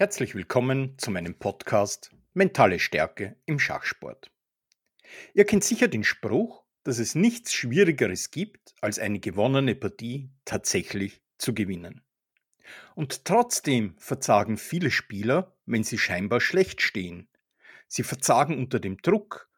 Herzlich willkommen zu meinem Podcast Mentale Stärke im Schachsport. Ihr kennt sicher den Spruch, dass es nichts Schwierigeres gibt, als eine gewonnene Partie tatsächlich zu gewinnen. Und trotzdem verzagen viele Spieler, wenn sie scheinbar schlecht stehen. Sie verzagen unter dem Druck,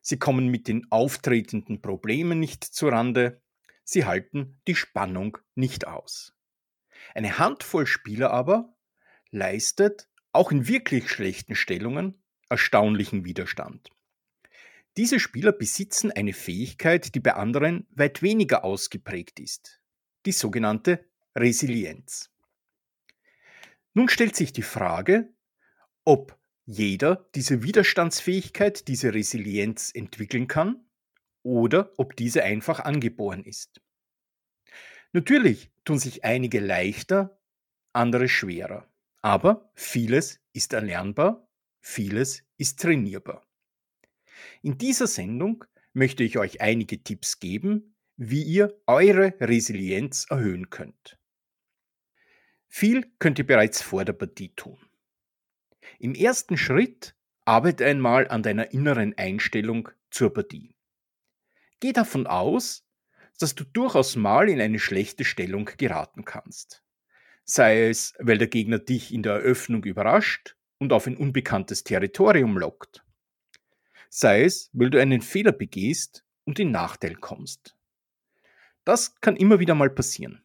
sie kommen mit den auftretenden Problemen nicht zurande, sie halten die Spannung nicht aus. Eine Handvoll Spieler aber leistet, auch in wirklich schlechten Stellungen, erstaunlichen Widerstand. Diese Spieler besitzen eine Fähigkeit, die bei anderen weit weniger ausgeprägt ist, die sogenannte Resilienz. Nun stellt sich die Frage, ob jeder diese Widerstandsfähigkeit, diese Resilienz entwickeln kann oder ob diese einfach angeboren ist. Natürlich tun sich einige leichter, andere schwerer. Aber vieles ist erlernbar, vieles ist trainierbar. In dieser Sendung möchte ich euch einige Tipps geben, wie ihr eure Resilienz erhöhen könnt. Viel könnt ihr bereits vor der Partie tun. Im ersten Schritt arbeite einmal an deiner inneren Einstellung zur Partie. Geh davon aus, dass du durchaus mal in eine schlechte Stellung geraten kannst sei es, weil der Gegner dich in der Eröffnung überrascht und auf ein unbekanntes Territorium lockt, sei es, weil du einen Fehler begehst und in Nachteil kommst. Das kann immer wieder mal passieren.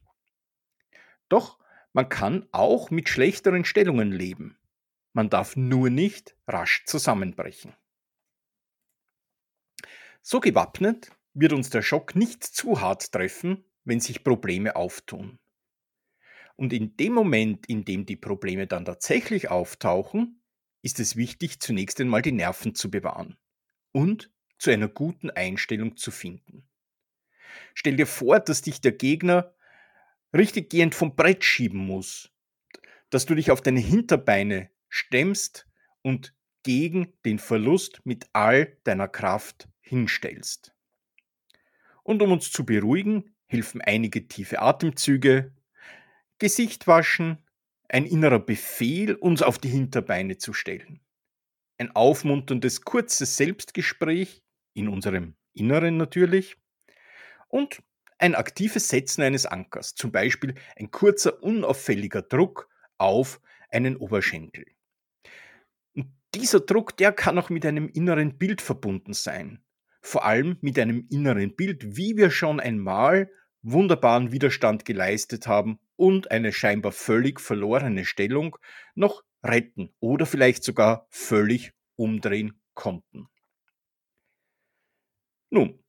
Doch man kann auch mit schlechteren Stellungen leben. Man darf nur nicht rasch zusammenbrechen. So gewappnet wird uns der Schock nicht zu hart treffen, wenn sich Probleme auftun. Und in dem Moment, in dem die Probleme dann tatsächlich auftauchen, ist es wichtig, zunächst einmal die Nerven zu bewahren und zu einer guten Einstellung zu finden. Stell dir vor, dass dich der Gegner richtig gehend vom Brett schieben muss, dass du dich auf deine Hinterbeine stemmst und gegen den Verlust mit all deiner Kraft hinstellst. Und um uns zu beruhigen, helfen einige tiefe Atemzüge, Gesicht waschen, ein innerer Befehl, uns auf die Hinterbeine zu stellen. Ein aufmunterndes, kurzes Selbstgespräch, in unserem Inneren natürlich, und ein aktives Setzen eines Ankers, zum Beispiel ein kurzer, unauffälliger Druck auf einen Oberschenkel. Und dieser Druck, der kann auch mit einem inneren Bild verbunden sein. Vor allem mit einem inneren Bild, wie wir schon einmal wunderbaren Widerstand geleistet haben und eine scheinbar völlig verlorene Stellung noch retten oder vielleicht sogar völlig umdrehen konnten. Nun,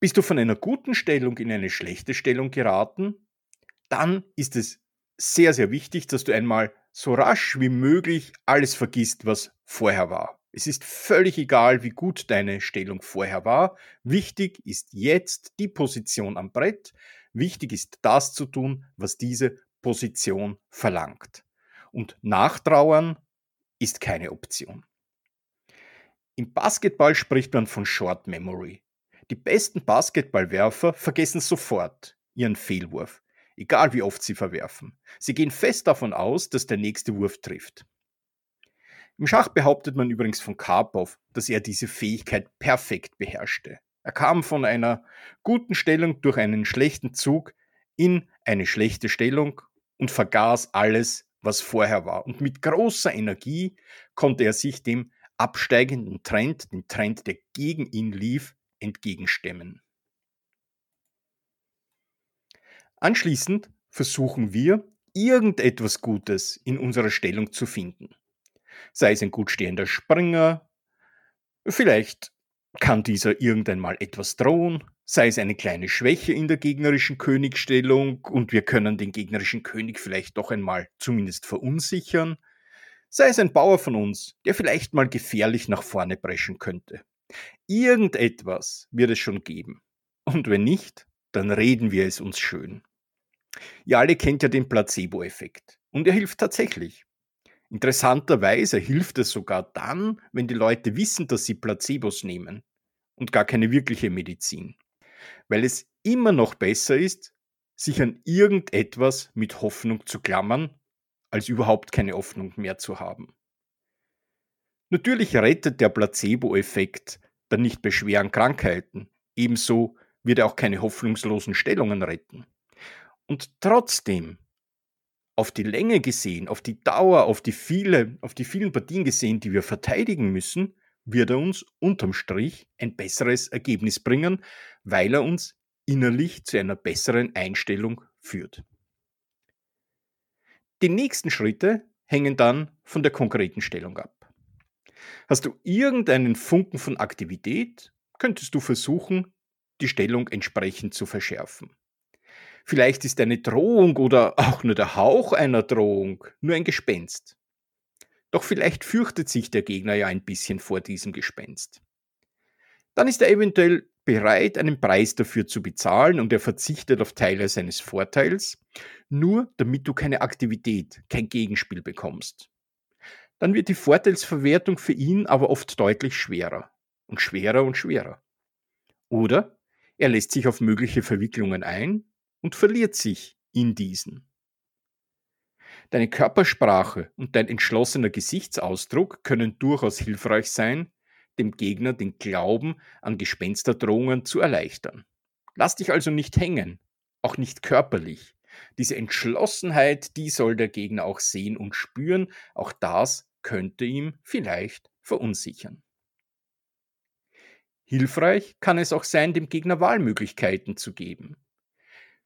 bist du von einer guten Stellung in eine schlechte Stellung geraten, dann ist es sehr, sehr wichtig, dass du einmal so rasch wie möglich alles vergisst, was vorher war. Es ist völlig egal, wie gut deine Stellung vorher war. Wichtig ist jetzt die Position am Brett, Wichtig ist das zu tun, was diese Position verlangt. Und nachtrauern ist keine Option. Im Basketball spricht man von Short Memory. Die besten Basketballwerfer vergessen sofort ihren Fehlwurf, egal wie oft sie verwerfen. Sie gehen fest davon aus, dass der nächste Wurf trifft. Im Schach behauptet man übrigens von Karpov, dass er diese Fähigkeit perfekt beherrschte. Er kam von einer guten Stellung durch einen schlechten Zug in eine schlechte Stellung und vergaß alles, was vorher war. Und mit großer Energie konnte er sich dem absteigenden Trend, dem Trend, der gegen ihn lief, entgegenstemmen. Anschließend versuchen wir, irgendetwas Gutes in unserer Stellung zu finden. Sei es ein gut stehender Springer, vielleicht kann dieser irgendwann mal etwas drohen, sei es eine kleine Schwäche in der gegnerischen Königstellung und wir können den gegnerischen König vielleicht doch einmal zumindest verunsichern, sei es ein Bauer von uns, der vielleicht mal gefährlich nach vorne preschen könnte. Irgendetwas wird es schon geben. Und wenn nicht, dann reden wir es uns schön. Ihr alle kennt ja den Placebo-Effekt. Und er hilft tatsächlich. Interessanterweise hilft es sogar dann, wenn die Leute wissen, dass sie Placebos nehmen und gar keine wirkliche Medizin. Weil es immer noch besser ist, sich an irgendetwas mit Hoffnung zu klammern, als überhaupt keine Hoffnung mehr zu haben. Natürlich rettet der Placebo-Effekt dann nicht bei schweren Krankheiten, ebenso wird er auch keine hoffnungslosen Stellungen retten. Und trotzdem, auf die Länge gesehen, auf die Dauer, auf die, viele, auf die vielen Partien gesehen, die wir verteidigen müssen, wird er uns unterm Strich ein besseres Ergebnis bringen, weil er uns innerlich zu einer besseren Einstellung führt. Die nächsten Schritte hängen dann von der konkreten Stellung ab. Hast du irgendeinen Funken von Aktivität, könntest du versuchen, die Stellung entsprechend zu verschärfen. Vielleicht ist eine Drohung oder auch nur der Hauch einer Drohung nur ein Gespenst. Doch vielleicht fürchtet sich der Gegner ja ein bisschen vor diesem Gespenst. Dann ist er eventuell bereit, einen Preis dafür zu bezahlen und er verzichtet auf Teile seines Vorteils, nur damit du keine Aktivität, kein Gegenspiel bekommst. Dann wird die Vorteilsverwertung für ihn aber oft deutlich schwerer und schwerer und schwerer. Oder er lässt sich auf mögliche Verwicklungen ein und verliert sich in diesen. Deine Körpersprache und dein entschlossener Gesichtsausdruck können durchaus hilfreich sein, dem Gegner den Glauben an Gespensterdrohungen zu erleichtern. Lass dich also nicht hängen, auch nicht körperlich. Diese Entschlossenheit, die soll der Gegner auch sehen und spüren, auch das könnte ihm vielleicht verunsichern. Hilfreich kann es auch sein, dem Gegner Wahlmöglichkeiten zu geben.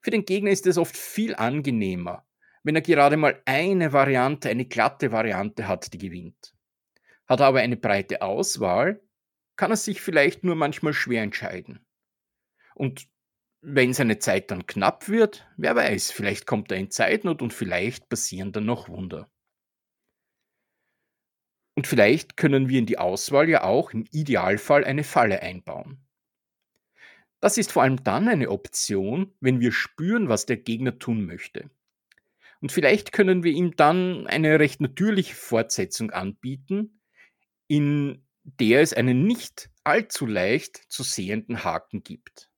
Für den Gegner ist es oft viel angenehmer, wenn er gerade mal eine Variante, eine glatte Variante hat, die gewinnt. Hat er aber eine breite Auswahl, kann er sich vielleicht nur manchmal schwer entscheiden. Und wenn seine Zeit dann knapp wird, wer weiß, vielleicht kommt er in Zeitnot und vielleicht passieren dann noch Wunder. Und vielleicht können wir in die Auswahl ja auch im Idealfall eine Falle einbauen. Das ist vor allem dann eine Option, wenn wir spüren, was der Gegner tun möchte. Und vielleicht können wir ihm dann eine recht natürliche Fortsetzung anbieten, in der es einen nicht allzu leicht zu sehenden Haken gibt.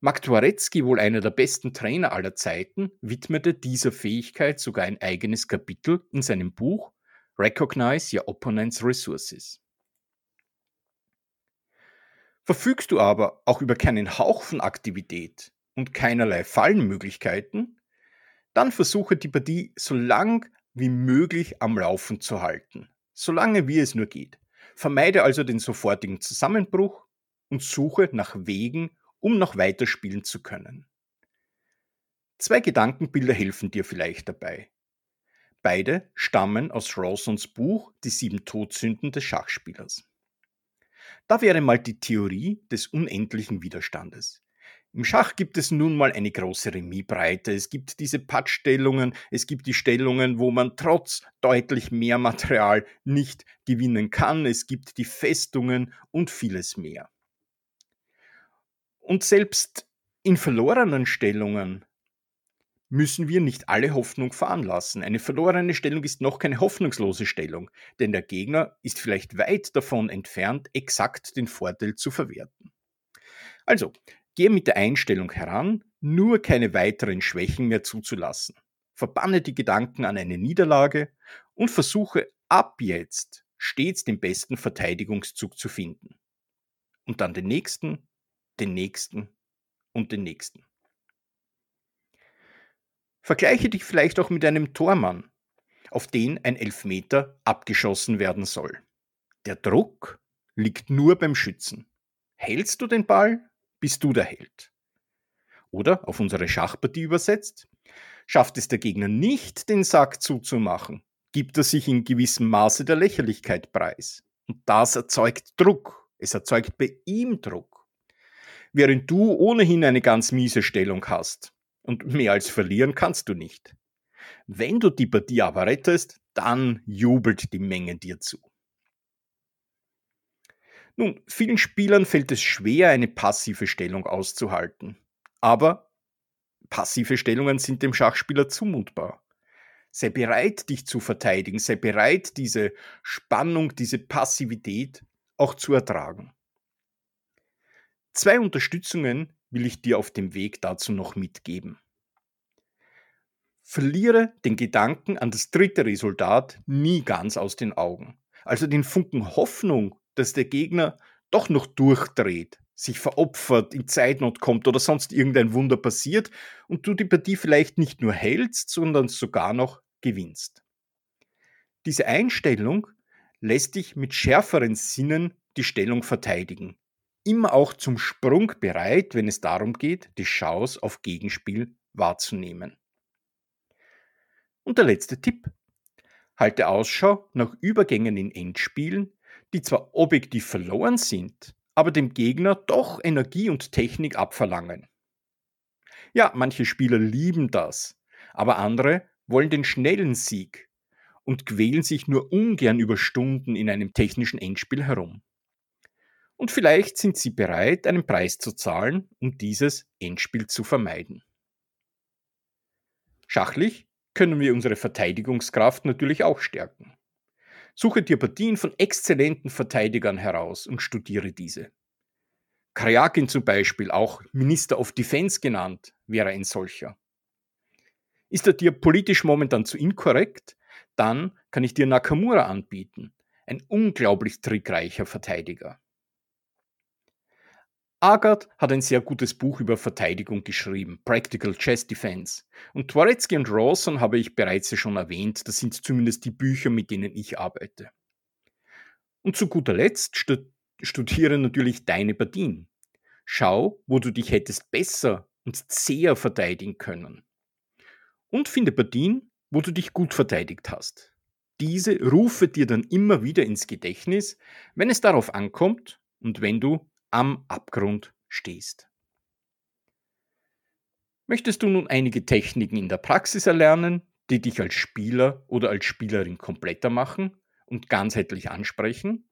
Mark Dworetzky, wohl einer der besten Trainer aller Zeiten, widmete dieser Fähigkeit sogar ein eigenes Kapitel in seinem Buch Recognize Your Opponent's Resources. Verfügst du aber auch über keinen Hauch von Aktivität und keinerlei Fallenmöglichkeiten, dann versuche die Partie so lang wie möglich am Laufen zu halten, solange wie es nur geht. Vermeide also den sofortigen Zusammenbruch und suche nach Wegen, um noch weiterspielen zu können. Zwei Gedankenbilder helfen dir vielleicht dabei. Beide stammen aus Rawsons Buch Die sieben Todsünden des Schachspielers. Da wäre mal die Theorie des unendlichen Widerstandes. Im Schach gibt es nun mal eine große Remisbreite. Es gibt diese Pattstellungen, es gibt die Stellungen, wo man trotz deutlich mehr Material nicht gewinnen kann. Es gibt die Festungen und vieles mehr. Und selbst in verlorenen Stellungen müssen wir nicht alle Hoffnung veranlassen. Eine verlorene Stellung ist noch keine hoffnungslose Stellung, denn der Gegner ist vielleicht weit davon entfernt, exakt den Vorteil zu verwerten. Also, gehe mit der Einstellung heran, nur keine weiteren Schwächen mehr zuzulassen. Verbanne die Gedanken an eine Niederlage und versuche ab jetzt stets den besten Verteidigungszug zu finden. Und dann den nächsten, den nächsten und den nächsten. Vergleiche dich vielleicht auch mit einem Tormann, auf den ein Elfmeter abgeschossen werden soll. Der Druck liegt nur beim Schützen. Hältst du den Ball, bist du der Held. Oder auf unsere Schachpartie übersetzt, schafft es der Gegner nicht, den Sack zuzumachen, gibt er sich in gewissem Maße der Lächerlichkeit preis. Und das erzeugt Druck. Es erzeugt bei ihm Druck. Während du ohnehin eine ganz miese Stellung hast, und mehr als verlieren kannst du nicht. Wenn du die Partie aber rettest, dann jubelt die Menge dir zu. Nun, vielen Spielern fällt es schwer, eine passive Stellung auszuhalten. Aber passive Stellungen sind dem Schachspieler zumutbar. Sei bereit, dich zu verteidigen, sei bereit, diese Spannung, diese Passivität auch zu ertragen. Zwei Unterstützungen will ich dir auf dem Weg dazu noch mitgeben. Verliere den Gedanken an das dritte Resultat nie ganz aus den Augen. Also den Funken Hoffnung, dass der Gegner doch noch durchdreht, sich veropfert, in Zeitnot kommt oder sonst irgendein Wunder passiert und du die Partie vielleicht nicht nur hältst, sondern sogar noch gewinnst. Diese Einstellung lässt dich mit schärferen Sinnen die Stellung verteidigen. Immer auch zum Sprung bereit, wenn es darum geht, die Chance auf Gegenspiel wahrzunehmen. Und der letzte Tipp. Halte Ausschau nach Übergängen in Endspielen, die zwar objektiv verloren sind, aber dem Gegner doch Energie und Technik abverlangen. Ja, manche Spieler lieben das, aber andere wollen den schnellen Sieg und quälen sich nur ungern über Stunden in einem technischen Endspiel herum. Und vielleicht sind sie bereit, einen Preis zu zahlen, um dieses Endspiel zu vermeiden. Schachlich können wir unsere Verteidigungskraft natürlich auch stärken. Suche dir Partien von exzellenten Verteidigern heraus und studiere diese. Karjakin zum Beispiel, auch Minister of Defense genannt, wäre ein solcher. Ist er dir politisch momentan zu inkorrekt? Dann kann ich dir Nakamura anbieten, ein unglaublich trickreicher Verteidiger. Agard hat ein sehr gutes Buch über Verteidigung geschrieben, Practical Chess Defense. Und Twarecki und Rawson habe ich bereits schon erwähnt, das sind zumindest die Bücher, mit denen ich arbeite. Und zu guter Letzt studiere natürlich deine Partien. Schau, wo du dich hättest besser und zäher verteidigen können. Und finde Partien, wo du dich gut verteidigt hast. Diese rufe dir dann immer wieder ins Gedächtnis, wenn es darauf ankommt und wenn du am Abgrund stehst. Möchtest du nun einige Techniken in der Praxis erlernen, die dich als Spieler oder als Spielerin kompletter machen und ganzheitlich ansprechen?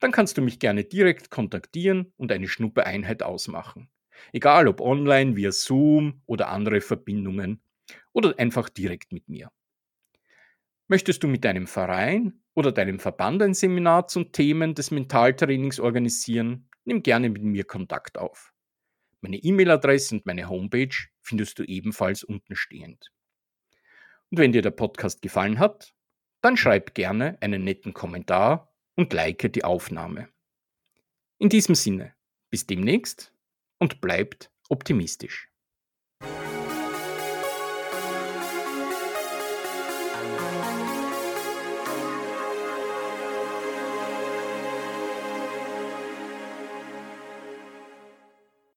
Dann kannst du mich gerne direkt kontaktieren und eine Schnuppeeinheit ausmachen. Egal ob online, via Zoom oder andere Verbindungen oder einfach direkt mit mir. Möchtest du mit deinem Verein oder deinem Verband ein Seminar zum Themen des Mentaltrainings organisieren? Nimm gerne mit mir Kontakt auf. Meine E-Mail-Adresse und meine Homepage findest du ebenfalls unten stehend. Und wenn dir der Podcast gefallen hat, dann schreib gerne einen netten Kommentar und like die Aufnahme. In diesem Sinne, bis demnächst und bleibt optimistisch.